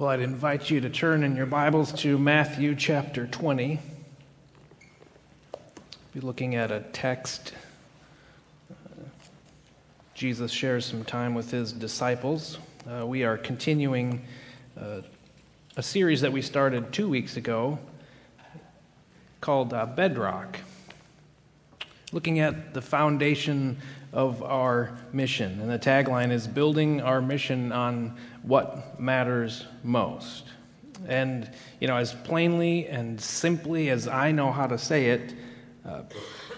Well, I'd invite you to turn in your Bibles to Matthew chapter 20. Be looking at a text. Uh, Jesus shares some time with his disciples. Uh, we are continuing uh, a series that we started two weeks ago called uh, Bedrock, looking at the foundation of our mission. And the tagline is Building Our Mission on What Matters Most. And, you know, as plainly and simply as I know how to say it, uh,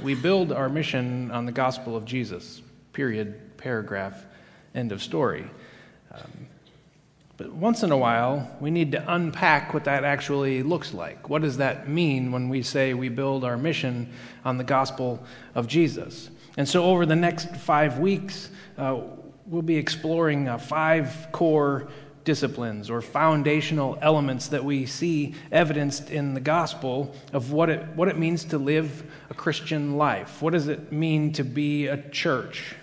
we build our mission on the gospel of Jesus, period, paragraph, end of story. Um, but once in a while, we need to unpack what that actually looks like. What does that mean when we say we build our mission on the gospel of Jesus? And so, over the next five weeks, uh, we'll be exploring uh, five core disciplines or foundational elements that we see evidenced in the gospel of what it, what it means to live a Christian life. What does it mean to be a church?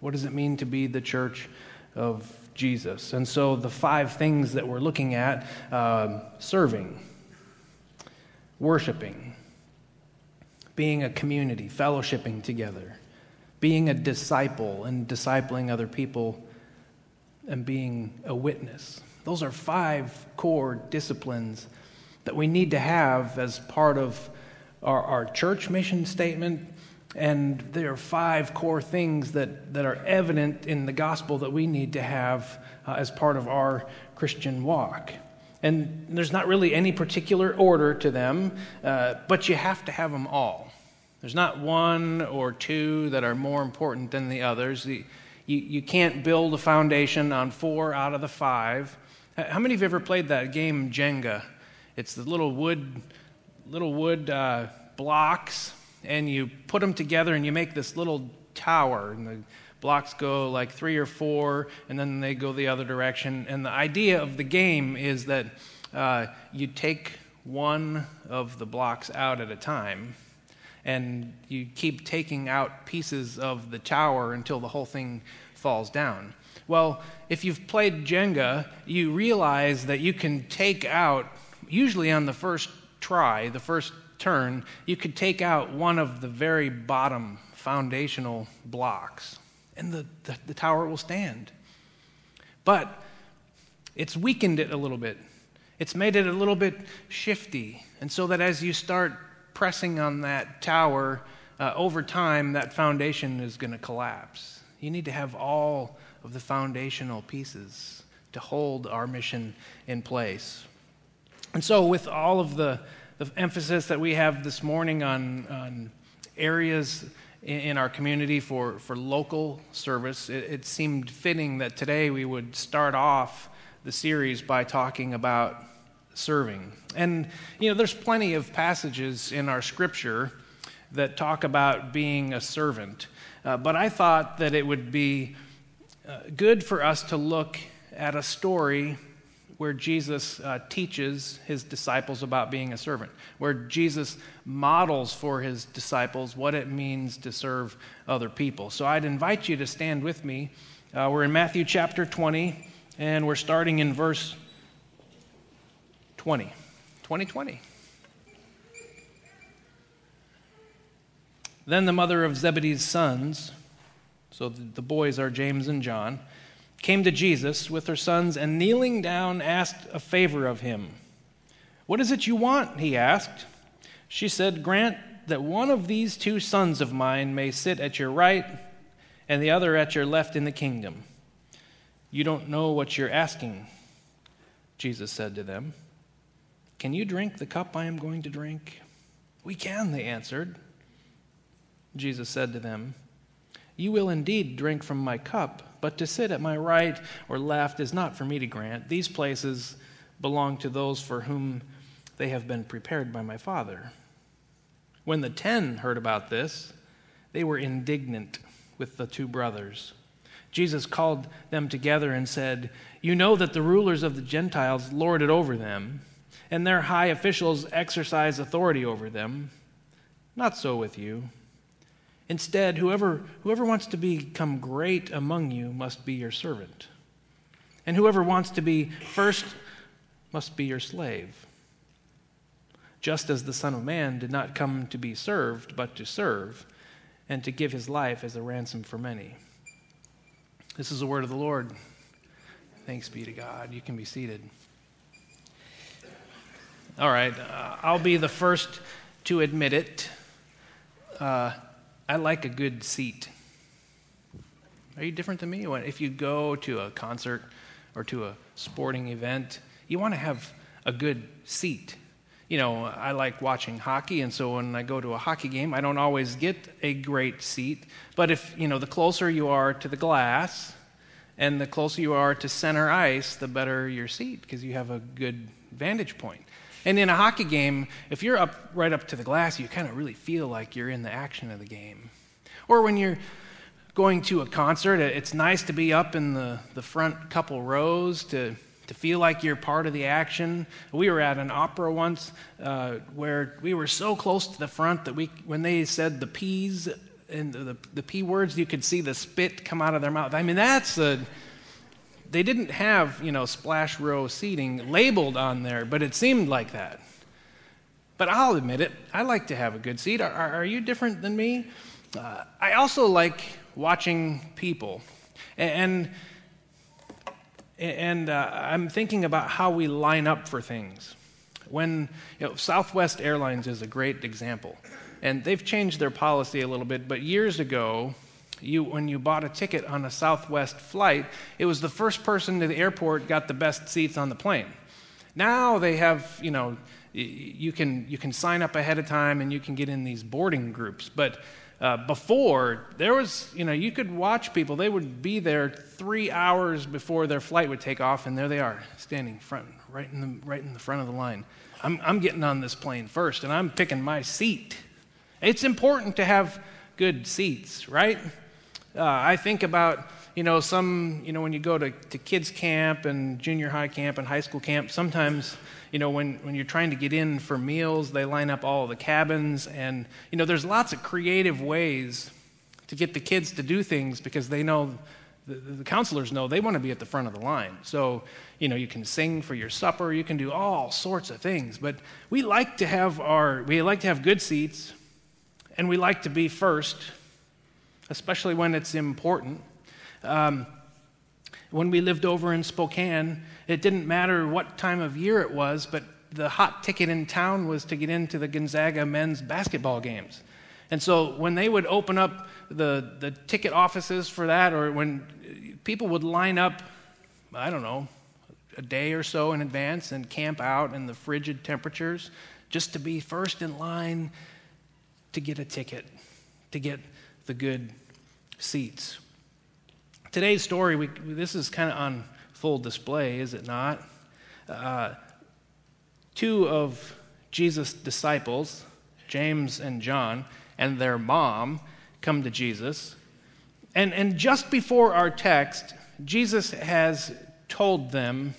What does it mean to be the church of Jesus? And so, the five things that we're looking at uh, serving, worshiping, being a community, fellowshipping together, being a disciple and discipling other people, and being a witness. Those are five core disciplines that we need to have as part of our, our church mission statement. And there are five core things that, that are evident in the gospel that we need to have uh, as part of our Christian walk. And there's not really any particular order to them, uh, but you have to have them all. There's not one or two that are more important than the others. You, you, you can't build a foundation on four out of the five. How many of you have ever played that game Jenga? It's the little wood, little wood uh, blocks, and you put them together and you make this little tower. And the blocks go like three or four, and then they go the other direction. And the idea of the game is that uh, you take one of the blocks out at a time, and you keep taking out pieces of the tower until the whole thing falls down. Well, if you've played Jenga, you realize that you can take out, usually on the first try, the first turn, you could take out one of the very bottom foundational blocks and the, the, the tower will stand. But it's weakened it a little bit. It's made it a little bit shifty. And so that as you start pressing on that tower, uh, over time, that foundation is going to collapse. You need to have all of the foundational pieces to hold our mission in place. And so, with all of the, the emphasis that we have this morning on, on areas in our community for, for local service, it, it, seemed fitting that today we would start off the series by talking about serving. And, you know, there's plenty of passages in our scripture that talk about being a servant. Uh, but I thought that it would be uh, good for us to look at a story where Jesus uh, teaches his disciples about being a servant, where Jesus models for his disciples what it means to serve other people. So I'd invite you to stand with me. Uh, we're in Matthew chapter 20, and we're starting in verse 20. 2020. Then the mother of Zebedee's sons, so the boys are James and John, came to Jesus with her sons and kneeling down asked a favor of him. What is it you want? he asked. She said, Grant that one of these two sons of mine may sit at your right and the other at your left in the kingdom. You don't know what you're asking, Jesus said to them. Can you drink the cup I am going to drink? We can, they answered. Jesus said to them, You will indeed drink from my cup but to sit at my right or left is not for me to grant. These places belong to those for whom they have been prepared by my Father. When the ten heard about this, they were indignant with the two brothers. Jesus called them together and said, You know that the rulers of the Gentiles lord it over them, and their high officials exercise authority over them. Not so with you. Instead, whoever, whoever wants to become great among you must be your servant. And whoever wants to be first must be your slave. Just as the Son of Man did not come to be served, but to serve, and to give his life as a ransom for many. This is the word of the Lord. Thanks be to God. You can be seated. All right, uh, I'll be the first to admit it. Uh, I like a good seat. Are you different than me? If you go to a concert or to a sporting event, you want to have a good seat. You know, I like watching hockey, and so when I go to a hockey game, I don't always get a great seat. But if, you know, the closer you are to the glass and the closer you are to center ice, the better your seat because you have a good vantage point. And in a hockey game, if you're up right up to the glass, you kind of really feel like you're in the action of the game. Or when you're going to a concert, it's nice to be up in the, the front couple rows to, to feel like you're part of the action. We were at an opera once uh, where we were so close to the front that we, when they said the P's and the, the P words, you could see the spit come out of their mouth. I mean, that's a they didn't have, you know, splash row seating labeled on there, but it seemed like that. But I'll admit it, I like to have a good seat. Are, are you different than me? Uh, I also like watching people. And, and uh, I'm thinking about how we line up for things. When you know, Southwest Airlines is a great example, and they've changed their policy a little bit, but years ago, you, when you bought a ticket on a Southwest flight, it was the first person to the airport got the best seats on the plane. Now they have, you know, you can, you can sign up ahead of time and you can get in these boarding groups. But uh, before, there was, you know, you could watch people. They would be there three hours before their flight would take off, and there they are, standing front, right in the, right in the front of the line. I'm, I'm getting on this plane first, and I'm picking my seat. It's important to have good seats, right? Uh, I think about, you know, some, you know, when you go to, to kids' camp and junior high camp and high school camp, sometimes, you know, when, when you're trying to get in for meals, they line up all the cabins. And, you know, there's lots of creative ways to get the kids to do things because they know, the, the counselors know they want to be at the front of the line. So, you know, you can sing for your supper, you can do all sorts of things. But we like to have our, we like to have good seats, and we like to be first especially when it's important. Um, when we lived over in Spokane, it didn't matter what time of year it was, but the hot ticket in town was to get into the Gonzaga men's basketball games. And so when they would open up the, the ticket offices for that, or when people would line up, I don't know, a day or so in advance and camp out in the frigid temperatures just to be first in line to get a ticket, to get the good seats. Today's story, we, this is kind of on full display, is it not? Uh, two of Jesus' disciples, James and John, and their mom come to Jesus. And, and just before our text, Jesus has told them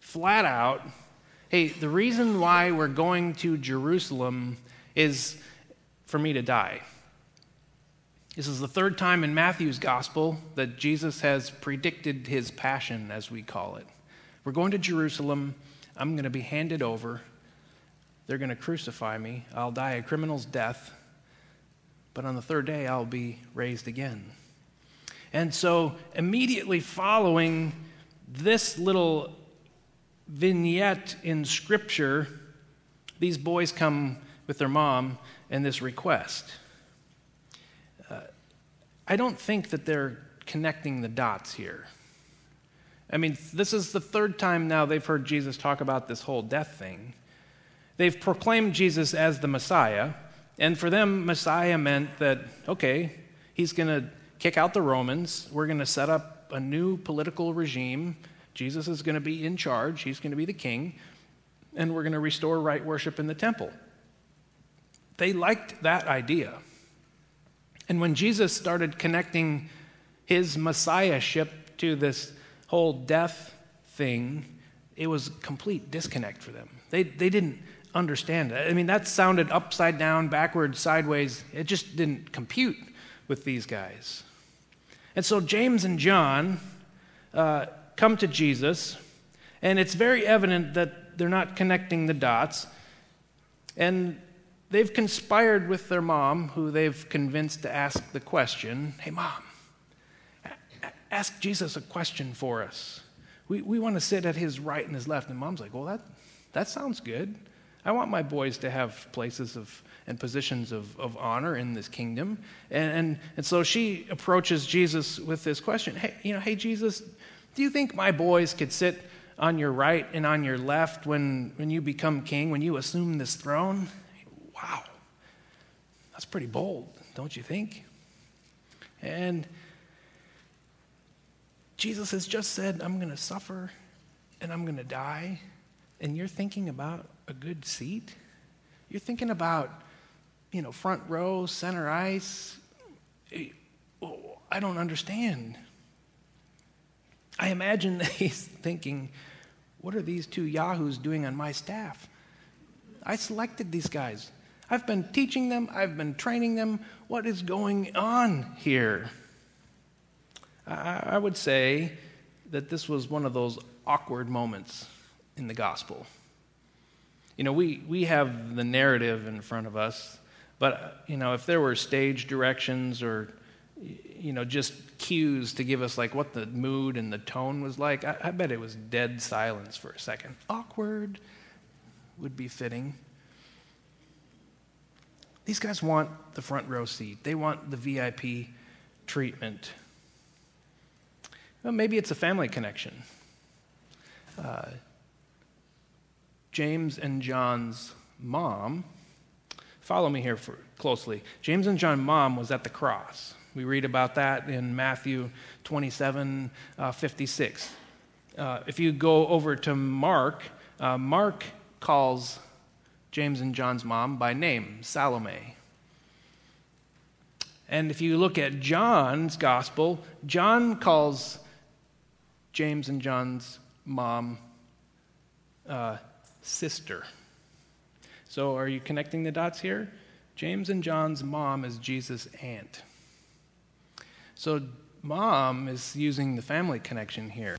flat out hey, the reason why we're going to Jerusalem is for me to die. This is the third time in Matthew's gospel that Jesus has predicted his passion, as we call it. We're going to Jerusalem. I'm going to be handed over. They're going to crucify me. I'll die a criminal's death. But on the third day, I'll be raised again. And so, immediately following this little vignette in Scripture, these boys come with their mom and this request. I don't think that they're connecting the dots here. I mean, this is the third time now they've heard Jesus talk about this whole death thing. They've proclaimed Jesus as the Messiah, and for them, Messiah meant that, okay, he's going to kick out the Romans, we're going to set up a new political regime. Jesus is going to be in charge, he's going to be the king, and we're going to restore right worship in the temple. They liked that idea. And when Jesus started connecting his messiahship to this whole death thing, it was complete disconnect for them. They, they didn't understand it. I mean, that sounded upside down, backwards, sideways. It just didn't compute with these guys. And so James and John uh, come to Jesus, And it's very evident that they're not connecting the dots. And they've conspired with their mom, who they've convinced to ask the question Hey, mom, ask Jesus a question for us. We, we want to sit at his right and his left. And mom's like, Well, that, that sounds good. I want my boys to have places of and positions of, of honor in this kingdom. And, and, and so she approaches Jesus with this question Hey, you know, hey, Jesus, do you think my boys could sit on your right and on your left when, when you become king, when you assume this throne? Wow, that's pretty bold, don't you think? And Jesus has just said, I'm going to suffer and I'm going to die. And you're thinking about a good seat? You're thinking about, you know, front row, center ice? Eh, I don't understand. I imagine that he's thinking, what are these two yahoos doing on my staff? I selected these guys. I've been teaching them, I've been training them. What is going on here? I would say that this was one of those awkward moments in the gospel. You know, we, we have the narrative in front of us, but, you know, if there were stage directions or, you know, just cues to give us like what the mood and the tone was like, I, I bet it was dead silence for a second. Awkward would be fitting. These guys want the front row seat, they want the VIP treatment. Well, maybe it's a family connection. Uh, James and John's mom, follow me here for, closely. James and John's mom was at the cross. We read about that in Matthew 27 uh, 56. Uh, if you go over to Mark, uh, Mark calls James and John's mom by name, Salome. And if you look at John's gospel, John calls James and John's mom uh, sister. So, are you connecting the dots here? James and John's mom is Jesus' aunt. So, mom is using the family connection here.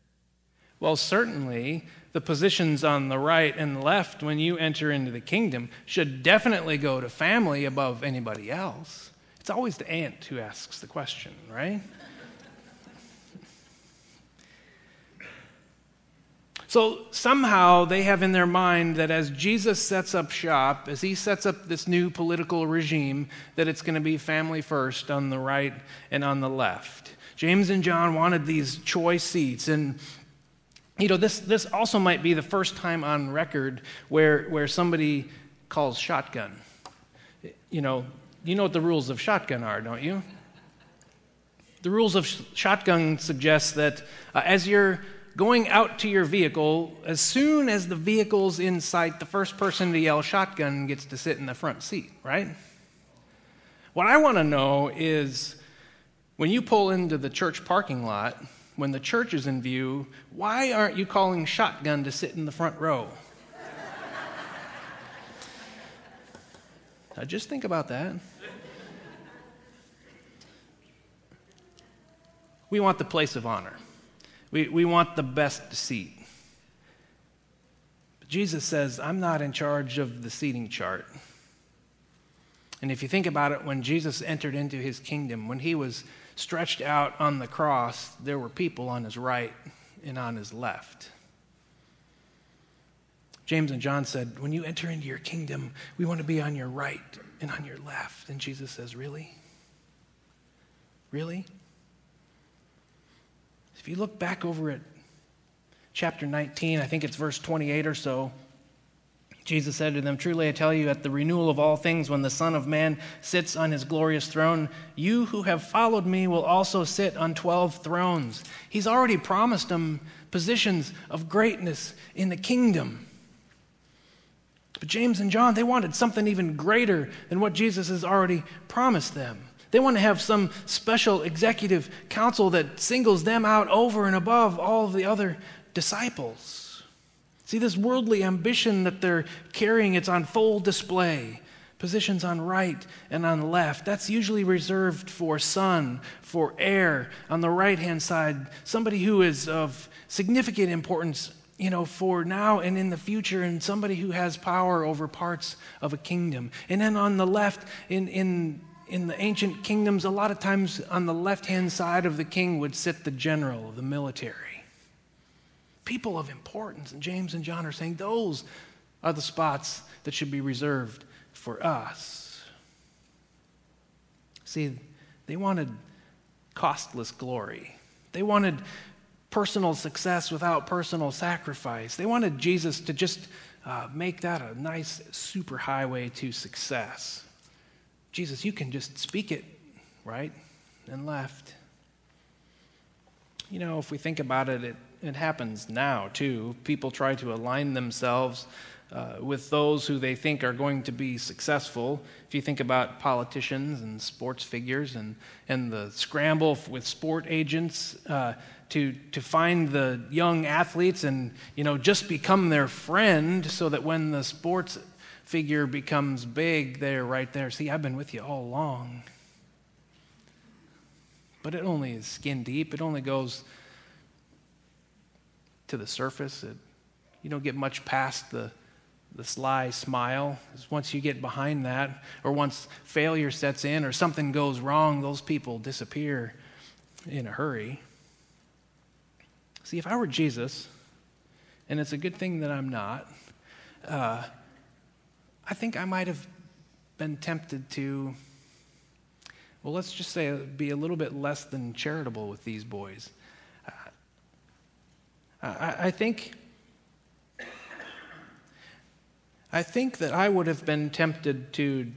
Well, certainly, the positions on the right and left when you enter into the kingdom should definitely go to family above anybody else. It's always the aunt who asks the question, right? So somehow they have in their mind that as Jesus sets up shop, as he sets up this new political regime, that it's going to be family first on the right and on the left. James and John wanted these choice seats. And, you know, this, this also might be the first time on record where, where somebody calls shotgun. You know, you know what the rules of shotgun are, don't you? The rules of sh- shotgun suggest that uh, as you're going out to your vehicle, as soon as the vehicle's in sight, the first person to yell shotgun gets to sit in the front seat, right? What I want to know is when you pull into the church parking lot, when the church is in view, why aren't you calling shotgun to sit in the front row? now just think about that. We want the place of honor. We, we want the best seat. But Jesus says, I'm not in charge of the seating chart. And if you think about it, when Jesus entered into his kingdom, when he was stretched out on the cross, there were people on his right and on his left. James and John said, When you enter into your kingdom, we want to be on your right and on your left. And Jesus says, Really? Really? If you look back over at chapter 19, I think it's verse 28 or so, Jesus said to them, Truly I tell you, at the renewal of all things, when the Son of Man sits on his glorious throne, you who have followed me will also sit on 12 thrones. He's already promised them positions of greatness in the kingdom. But James and John, they wanted something even greater than what Jesus has already promised them. They want to have some special executive council that singles them out over and above all of the other disciples. See, this worldly ambition that they're carrying, it's on full display. Positions on right and on left. That's usually reserved for son, for heir. On the right hand side, somebody who is of significant importance you know, for now and in the future, and somebody who has power over parts of a kingdom. And then on the left, in, in, in the ancient kingdoms, a lot of times on the left hand side of the king would sit the general the military. People of importance. And James and John are saying those are the spots that should be reserved for us. See, they wanted costless glory. They wanted personal success without personal sacrifice. They wanted Jesus to just uh, make that a nice super highway to success. Jesus, you can just speak it, right? And left. You know, if we think about it, it, it happens now too. People try to align themselves uh, with those who they think are going to be successful. If you think about politicians and sports figures and, and the scramble with sport agents uh, to, to find the young athletes and you know just become their friend so that when the sports figure becomes big, they're right there. See, I've been with you all along. But it only is skin deep. It only goes to the surface. It, you don't get much past the the sly smile once you get behind that, or once failure sets in, or something goes wrong, those people disappear in a hurry. See, if I were Jesus, and it's a good thing that I'm not, uh, I think I might have been tempted to, well, let's just say, be a little bit less than charitable with these boys. I, I think I think that I would have been tempted to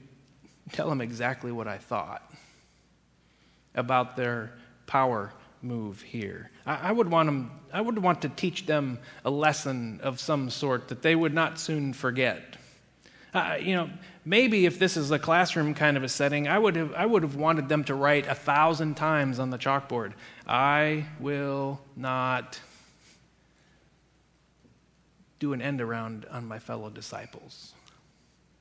tell them exactly what I thought about their power move here. I, I, would want them, I would want to teach them a lesson of some sort that they would not soon forget. Uh, you know, maybe if this is a classroom kind of a setting, I would have, I would have wanted them to write a thousand times on the chalkboard, I will not do an end around on my fellow disciples.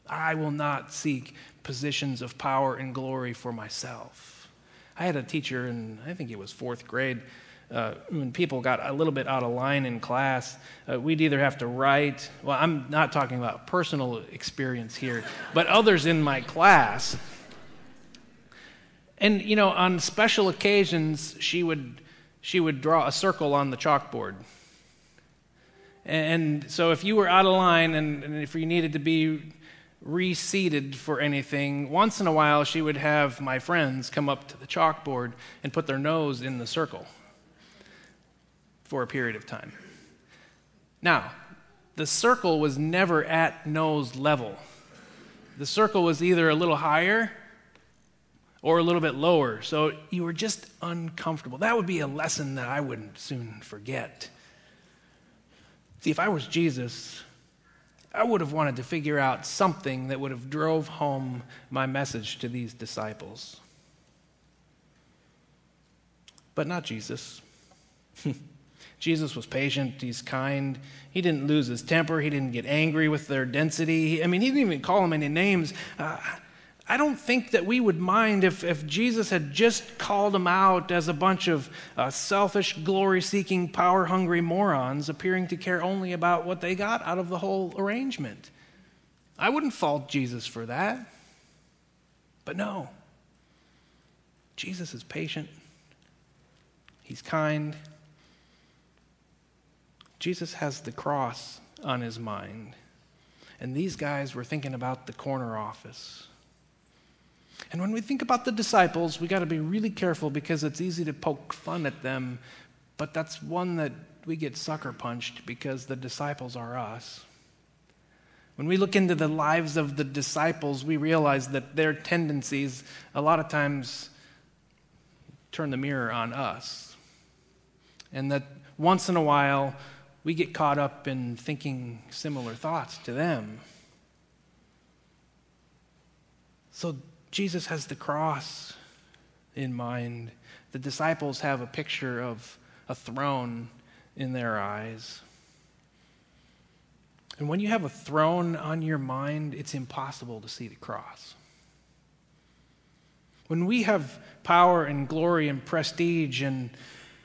I will not seek positions of power and glory for myself. I had a teacher in, I think it was fourth grade, uh, when people got a little bit out of line in class, uh, we'd either have to write, well, I'm not talking about personal experience here, but others in my class. And, you know, on special occasions, she would, she would draw a circle on the chalkboard and so if you were out of line and, and if you needed to be reseated for anything, once in a while she would have my friends come up to the chalkboard and put their nose in the circle for a period of time. Now, the circle was never at nose level. The circle was either a little higher or a little bit lower. So you were just uncomfortable. That would be a lesson that I wouldn't soon forget. See, if I was Jesus, I would have wanted to figure out something that would have drove home my message to these disciples. But not Jesus. Jesus was patient, he's kind. He didn't lose his temper, he didn't get angry with their density. I mean, he didn't even call them any names. Uh, I don't think that we would mind if, if Jesus had just called them out as a bunch of uh, selfish, glory seeking, power hungry morons appearing to care only about what they got out of the whole arrangement. I wouldn't fault Jesus for that. But no, Jesus is patient, he's kind. Jesus has the cross on his mind. And these guys were thinking about the corner office and when we think about the disciples, we got to be really careful because it's easy to poke fun at them, but that's one that we get sucker punched because the disciples are us. When we look into the lives of the disciples, we realize that their tendencies a lot of times turn the mirror on us. And that once in a while, we get caught up in thinking similar thoughts to them. So Jesus has the cross in mind. The disciples have a picture of a throne in their eyes. And when you have a throne on your mind, it's impossible to see the cross. When we have power and glory and prestige and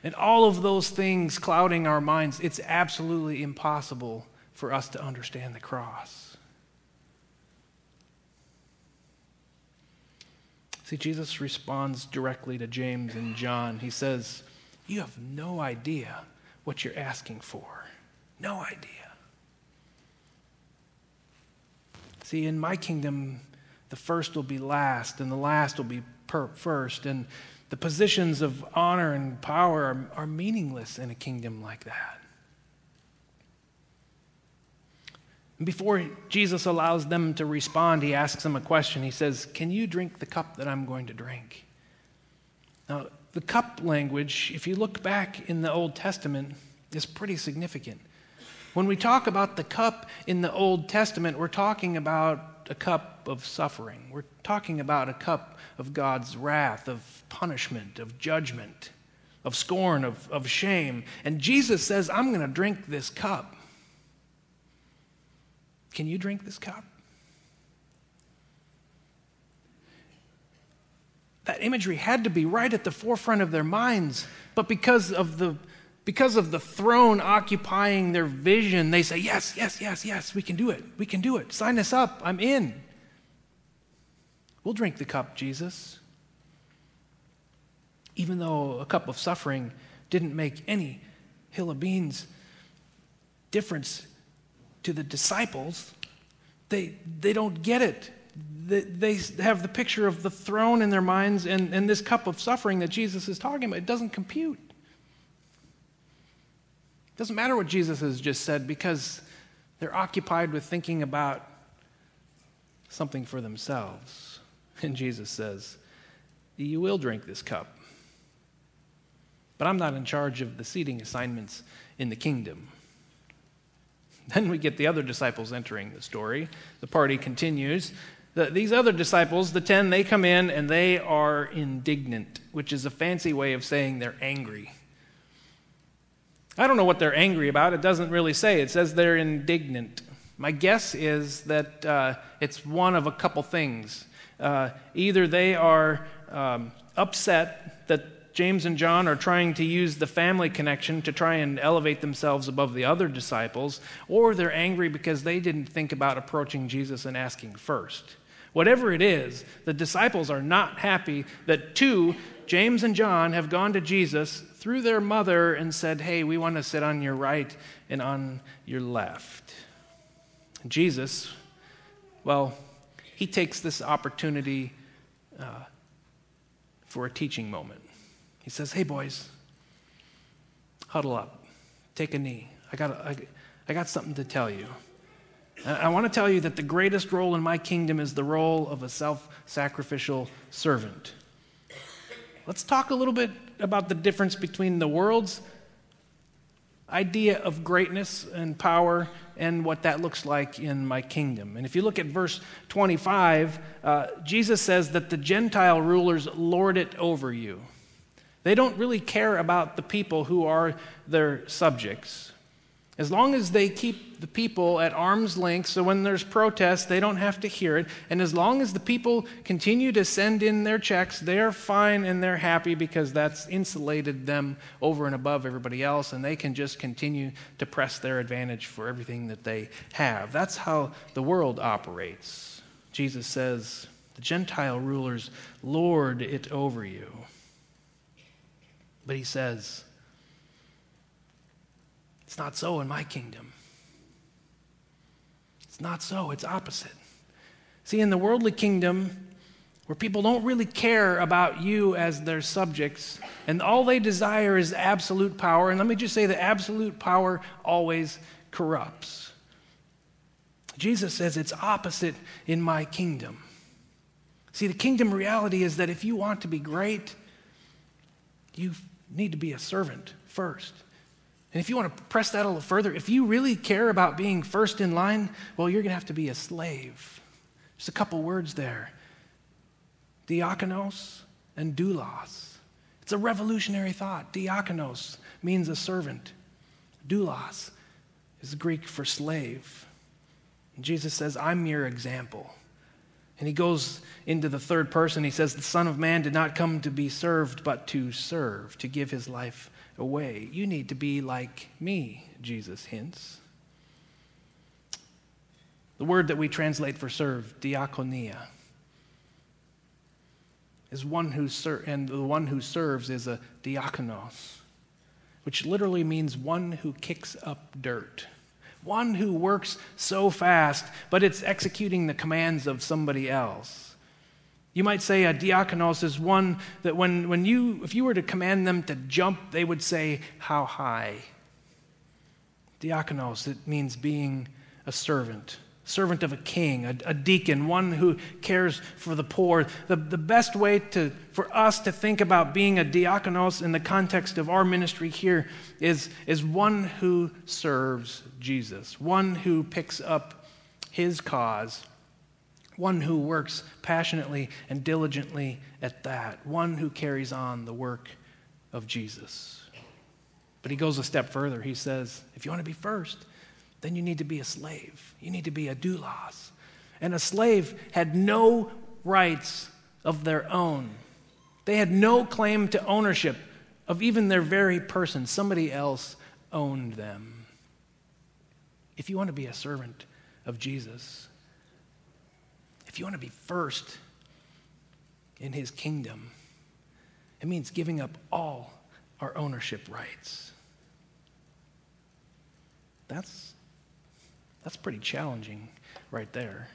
and all of those things clouding our minds, it's absolutely impossible for us to understand the cross. See, Jesus responds directly to James and John. He says, You have no idea what you're asking for. No idea. See, in my kingdom, the first will be last, and the last will be per- first. And the positions of honor and power are, are meaningless in a kingdom like that. Before Jesus allows them to respond, he asks them a question. He says, Can you drink the cup that I'm going to drink? Now, the cup language, if you look back in the Old Testament, is pretty significant. When we talk about the cup in the Old Testament, we're talking about a cup of suffering. We're talking about a cup of God's wrath, of punishment, of judgment, of scorn, of, of shame. And Jesus says, I'm going to drink this cup. Can you drink this cup? That imagery had to be right at the forefront of their minds, but because of the because of the throne occupying their vision, they say, Yes, yes, yes, yes, we can do it. We can do it. Sign us up. I'm in. We'll drink the cup, Jesus. Even though a cup of suffering didn't make any hill of beans difference to the disciples, they, they don't get it. They, they have the picture of the throne in their minds and, and this cup of suffering that Jesus is talking about. It doesn't compute. It doesn't matter what Jesus has just said because they're occupied with thinking about something for themselves. And Jesus says, You will drink this cup. But I'm not in charge of the seating assignments in the kingdom. Then we get the other disciples entering the story. The party continues. The, these other disciples, the ten, they come in and they are indignant, which is a fancy way of saying they're angry. I don't know what they're angry about. It doesn't really say. It says they're indignant. My guess is that uh, it's one of a couple things. Uh, either they are um, upset that James and John are trying to use the family connection to try and elevate themselves above the other disciples, or they're angry because they didn't think about approaching Jesus and asking first. Whatever it is, the disciples are not happy that two, James and John, have gone to Jesus through their mother and said, Hey, we want to sit on your right and on your left. Jesus, well, he takes this opportunity uh, for a teaching moment. He says, Hey, boys, huddle up, take a knee. I got, I, I got something to tell you. I want to tell you that the greatest role in my kingdom is the role of a self sacrificial servant. Let's talk a little bit about the difference between the world's idea of greatness and power and what that looks like in my kingdom. And if you look at verse 25, uh, Jesus says that the Gentile rulers lord it over you. They don't really care about the people who are their subjects. As long as they keep the people at arm's length, so when there's protests, they don't have to hear it. And as long as the people continue to send in their checks, they're fine and they're happy because that's insulated them over and above everybody else, and they can just continue to press their advantage for everything that they have. That's how the world operates. Jesus says, The Gentile rulers lord it over you. But he says, it's not so in my kingdom. It's not so, it's opposite. See, in the worldly kingdom, where people don't really care about you as their subjects, and all they desire is absolute power, and let me just say that absolute power always corrupts. Jesus says it's opposite in my kingdom. See, the kingdom reality is that if you want to be great, you need to be a servant first. And if you want to press that a little further, if you really care about being first in line, well, you're going to have to be a slave. Just a couple words there diakonos and doulos. It's a revolutionary thought. Diakonos means a servant, doulos is Greek for slave. And Jesus says, I'm your example. And he goes into the third person. He says, The Son of Man did not come to be served, but to serve, to give his life away. You need to be like me, Jesus hints. The word that we translate for serve, diakonia, is one who ser- and the one who serves is a diakonos, which literally means one who kicks up dirt. One who works so fast, but it's executing the commands of somebody else. You might say a diakonos is one that when, when you, if you were to command them to jump, they would say, How high? Diakonos, it means being a servant, servant of a king, a, a, deacon, one who cares for the poor. The, the best way to, for us to think about being a diakonos in the context of our ministry here is, is one who serves Jesus, one who picks up his cause one who works passionately and diligently at that, one who carries on the work of Jesus. But he goes a step further. He says, if you want to be first, then you need to be a slave. You need to be a doulos. And a slave had no rights of their own. They had no claim to ownership of even their very person. Somebody else owned them. If you want to be a servant of Jesus, if you want to be first in his kingdom, it means giving up all our ownership rights. That's, that's pretty challenging right there.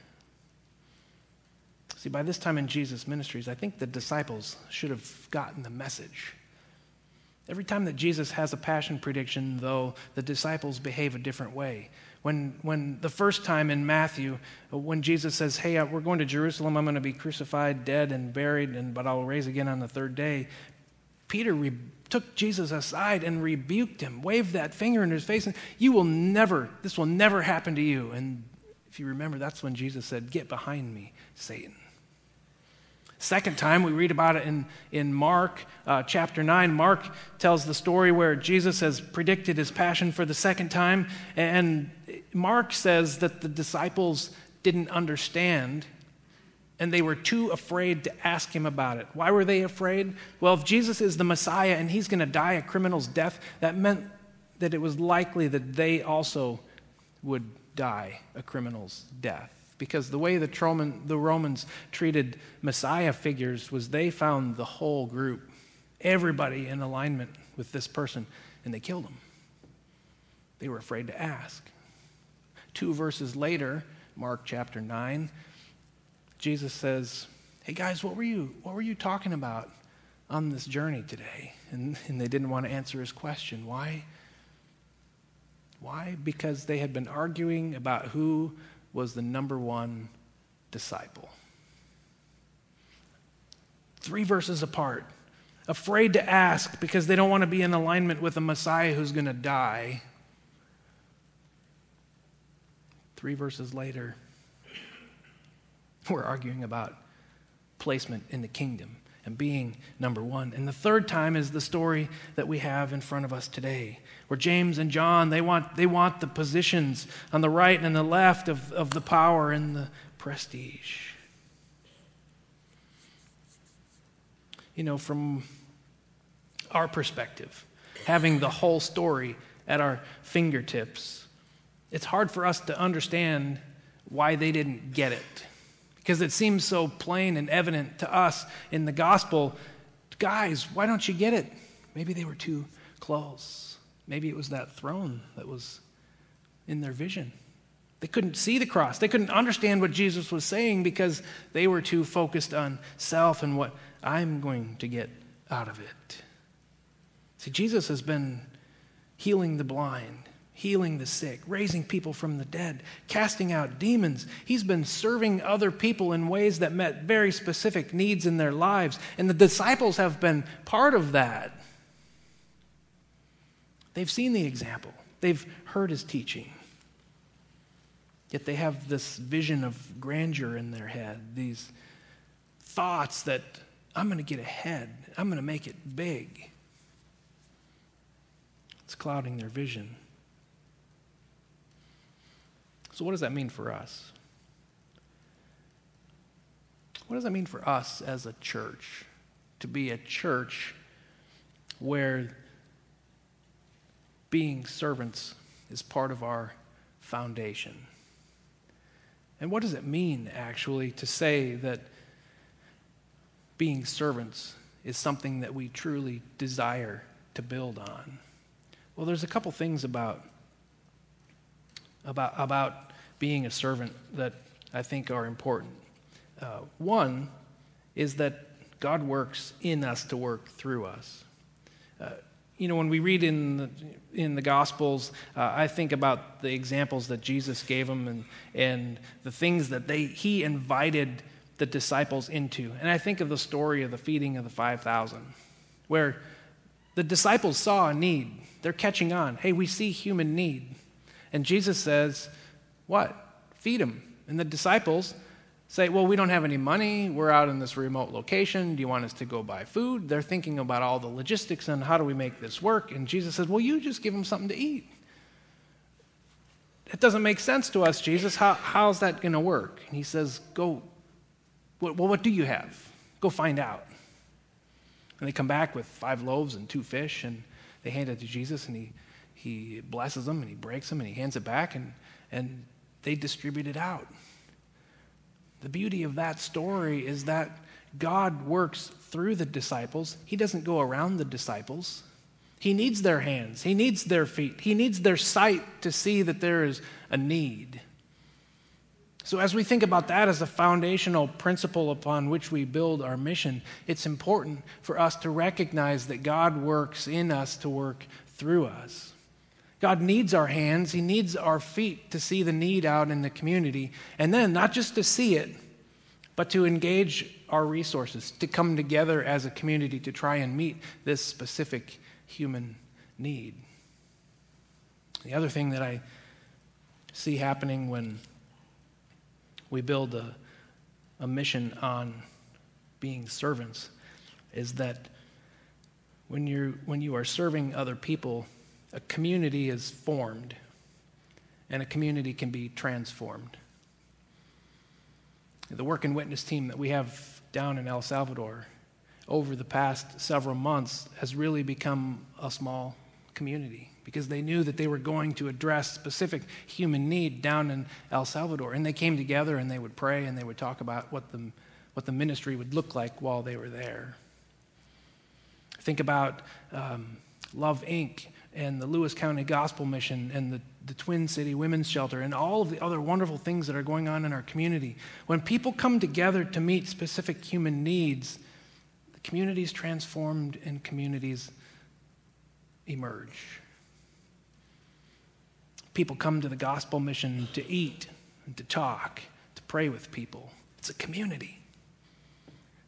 See, by this time in Jesus' ministries, I think the disciples should have gotten the message. Every time that Jesus has a passion prediction, though, the disciples behave a different way. When, when the first time in Matthew, when Jesus says, Hey, uh, we're going to Jerusalem, I'm going to be crucified, dead, and buried, and, but I'll raise again on the third day, Peter re- took Jesus aside and rebuked him, waved that finger in his face, and you will never, this will never happen to you. And if you remember, that's when Jesus said, Get behind me, Satan. Second time, we read about it in, in Mark uh, chapter 9. Mark tells the story where Jesus has predicted his passion for the second time. And Mark says that the disciples didn't understand and they were too afraid to ask him about it. Why were they afraid? Well, if Jesus is the Messiah and he's going to die a criminal's death, that meant that it was likely that they also would die a criminal's death because the way the, Romans treated Messiah figures was they found the whole group, everybody in alignment with this person, and they killed him. They were afraid to ask. Two verses later, Mark chapter 9, Jesus says, Hey guys, what were you, what were you talking about on this journey today? And, and they didn't want to answer his question. Why? Why? Because they had been arguing about who was the number one disciple. Three verses apart, afraid to ask because they don't want to be in alignment with a Messiah who's going to die. Three verses later, we're arguing about placement in the kingdom and being number one. And the third time is the story that we have in front of us today, where James and John, they want, they want the positions on the right and the left of, of the power and the prestige. You know, from our perspective, having the whole story at our fingertips, it's hard for us to understand why they didn't get it because it seems so plain and evident to us in the gospel. Guys, why don't you get it? Maybe they were too close. Maybe it was that throne that was in their vision. They couldn't see the cross. They couldn't understand what Jesus was saying because they were too focused on self and what I'm going to get out of it. See, Jesus has been healing the blind, healing the sick, raising people from the dead, casting out demons. He's been serving other people in ways that met very specific needs in their lives. And the disciples have been part of that. They've seen the example, they've heard his teaching. Yet they have this vision of grandeur in their head, these thoughts that I'm going to get ahead, I'm going to make it big. It's clouding their vision. So, what does that mean for us? What does that mean for us as a church? To be a church where being servants is part of our foundation. And what does it mean, actually, to say that being servants is something that we truly desire to build on? Well, there's a couple things about, about, about being a servant that I think are important. Uh, one is that God works in us to work through us. Uh, you know, when we read in the, in the Gospels, uh, I think about the examples that Jesus gave them and, and the things that they, he invited the disciples into. And I think of the story of the feeding of the 5,000, where the disciples saw a need. They're catching on. Hey, we see human need. And Jesus says, What? Feed them. And the disciples say, Well, we don't have any money. We're out in this remote location. Do you want us to go buy food? They're thinking about all the logistics and how do we make this work. And Jesus says, Well, you just give them something to eat. It doesn't make sense to us, Jesus. How, how's that going to work? And he says, Go, well, what do you have? Go find out. And they come back with five loaves and two fish, and they hand it to Jesus, and he, he blesses them, and he breaks them, and he hands it back, and, and they distribute it out. The beauty of that story is that God works through the disciples. He doesn't go around the disciples. He needs their hands, He needs their feet, He needs their sight to see that there is a need. So, as we think about that as a foundational principle upon which we build our mission, it's important for us to recognize that God works in us to work through us. God needs our hands, He needs our feet to see the need out in the community. And then, not just to see it, but to engage our resources, to come together as a community to try and meet this specific human need. The other thing that I see happening when we build a, a mission on being servants is that when, you're, when you are serving other people, a community is formed and a community can be transformed. The work and witness team that we have down in El Salvador over the past several months has really become a small community because they knew that they were going to address specific human need down in El Salvador. And they came together and they would pray and they would talk about what the, what the ministry would look like while they were there. Think about um, Love Inc and the Lewis County Gospel Mission and the, the Twin City Women's Shelter and all of the other wonderful things that are going on in our community. When people come together to meet specific human needs, the community is transformed and communities emerge. People come to the gospel mission to eat and to talk, to pray with people. It's a community.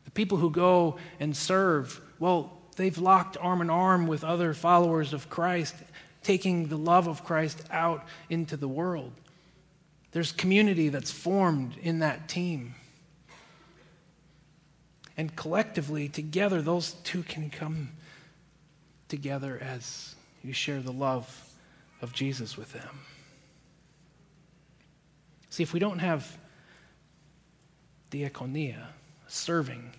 The people who go and serve, well, they've locked arm in arm with other followers of Christ, taking the love of Christ out into the world. There's community that's formed in that team. And collectively, together, those two can come together as you share the love of Jesus with them. See, if we don't have diakonia, serving,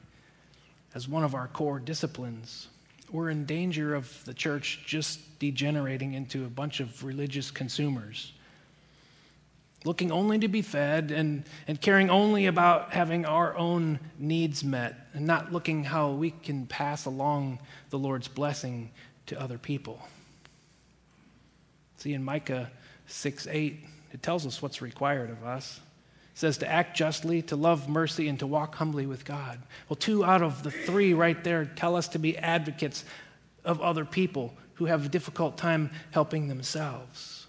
as one of our core disciplines, we're in danger of the church just degenerating into a bunch of religious consumers, looking only to be fed and, and caring only about having our own needs met, and not looking how we can pass along the Lord's blessing to other people. See, in Micah 6 8, it tells us what's required of us says to act justly, to love mercy, and to walk humbly with God. Well, two out of the three right there tell us to be advocates of other people who have a difficult time helping themselves.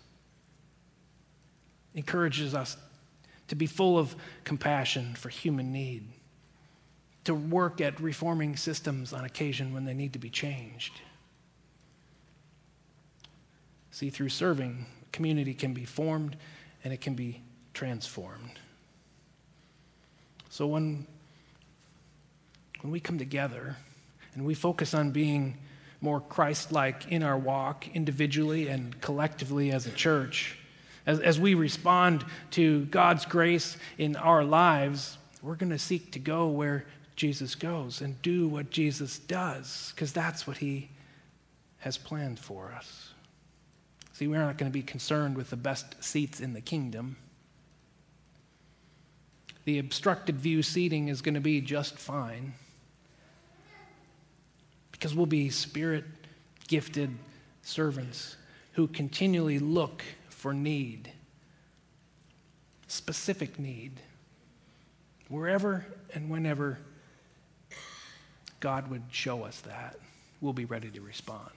Encourages us to be full of compassion for human need, to work at reforming systems on occasion when they need to be changed. See, through serving, community can be formed and it can be transformed. So when, when we come together and we focus on being more Christ like in our walk, individually and collectively as a church, as, as we respond to God's grace in our lives, we're going to seek to go where Jesus goes and do what Jesus does, because that's what he has planned for us. See, we're not going to be concerned with the best seats in the kingdom. The obstructed view seating is going to be just fine because we'll be spirit gifted servants who continually look for need, specific need, wherever and whenever God would show us that, we'll be ready to respond.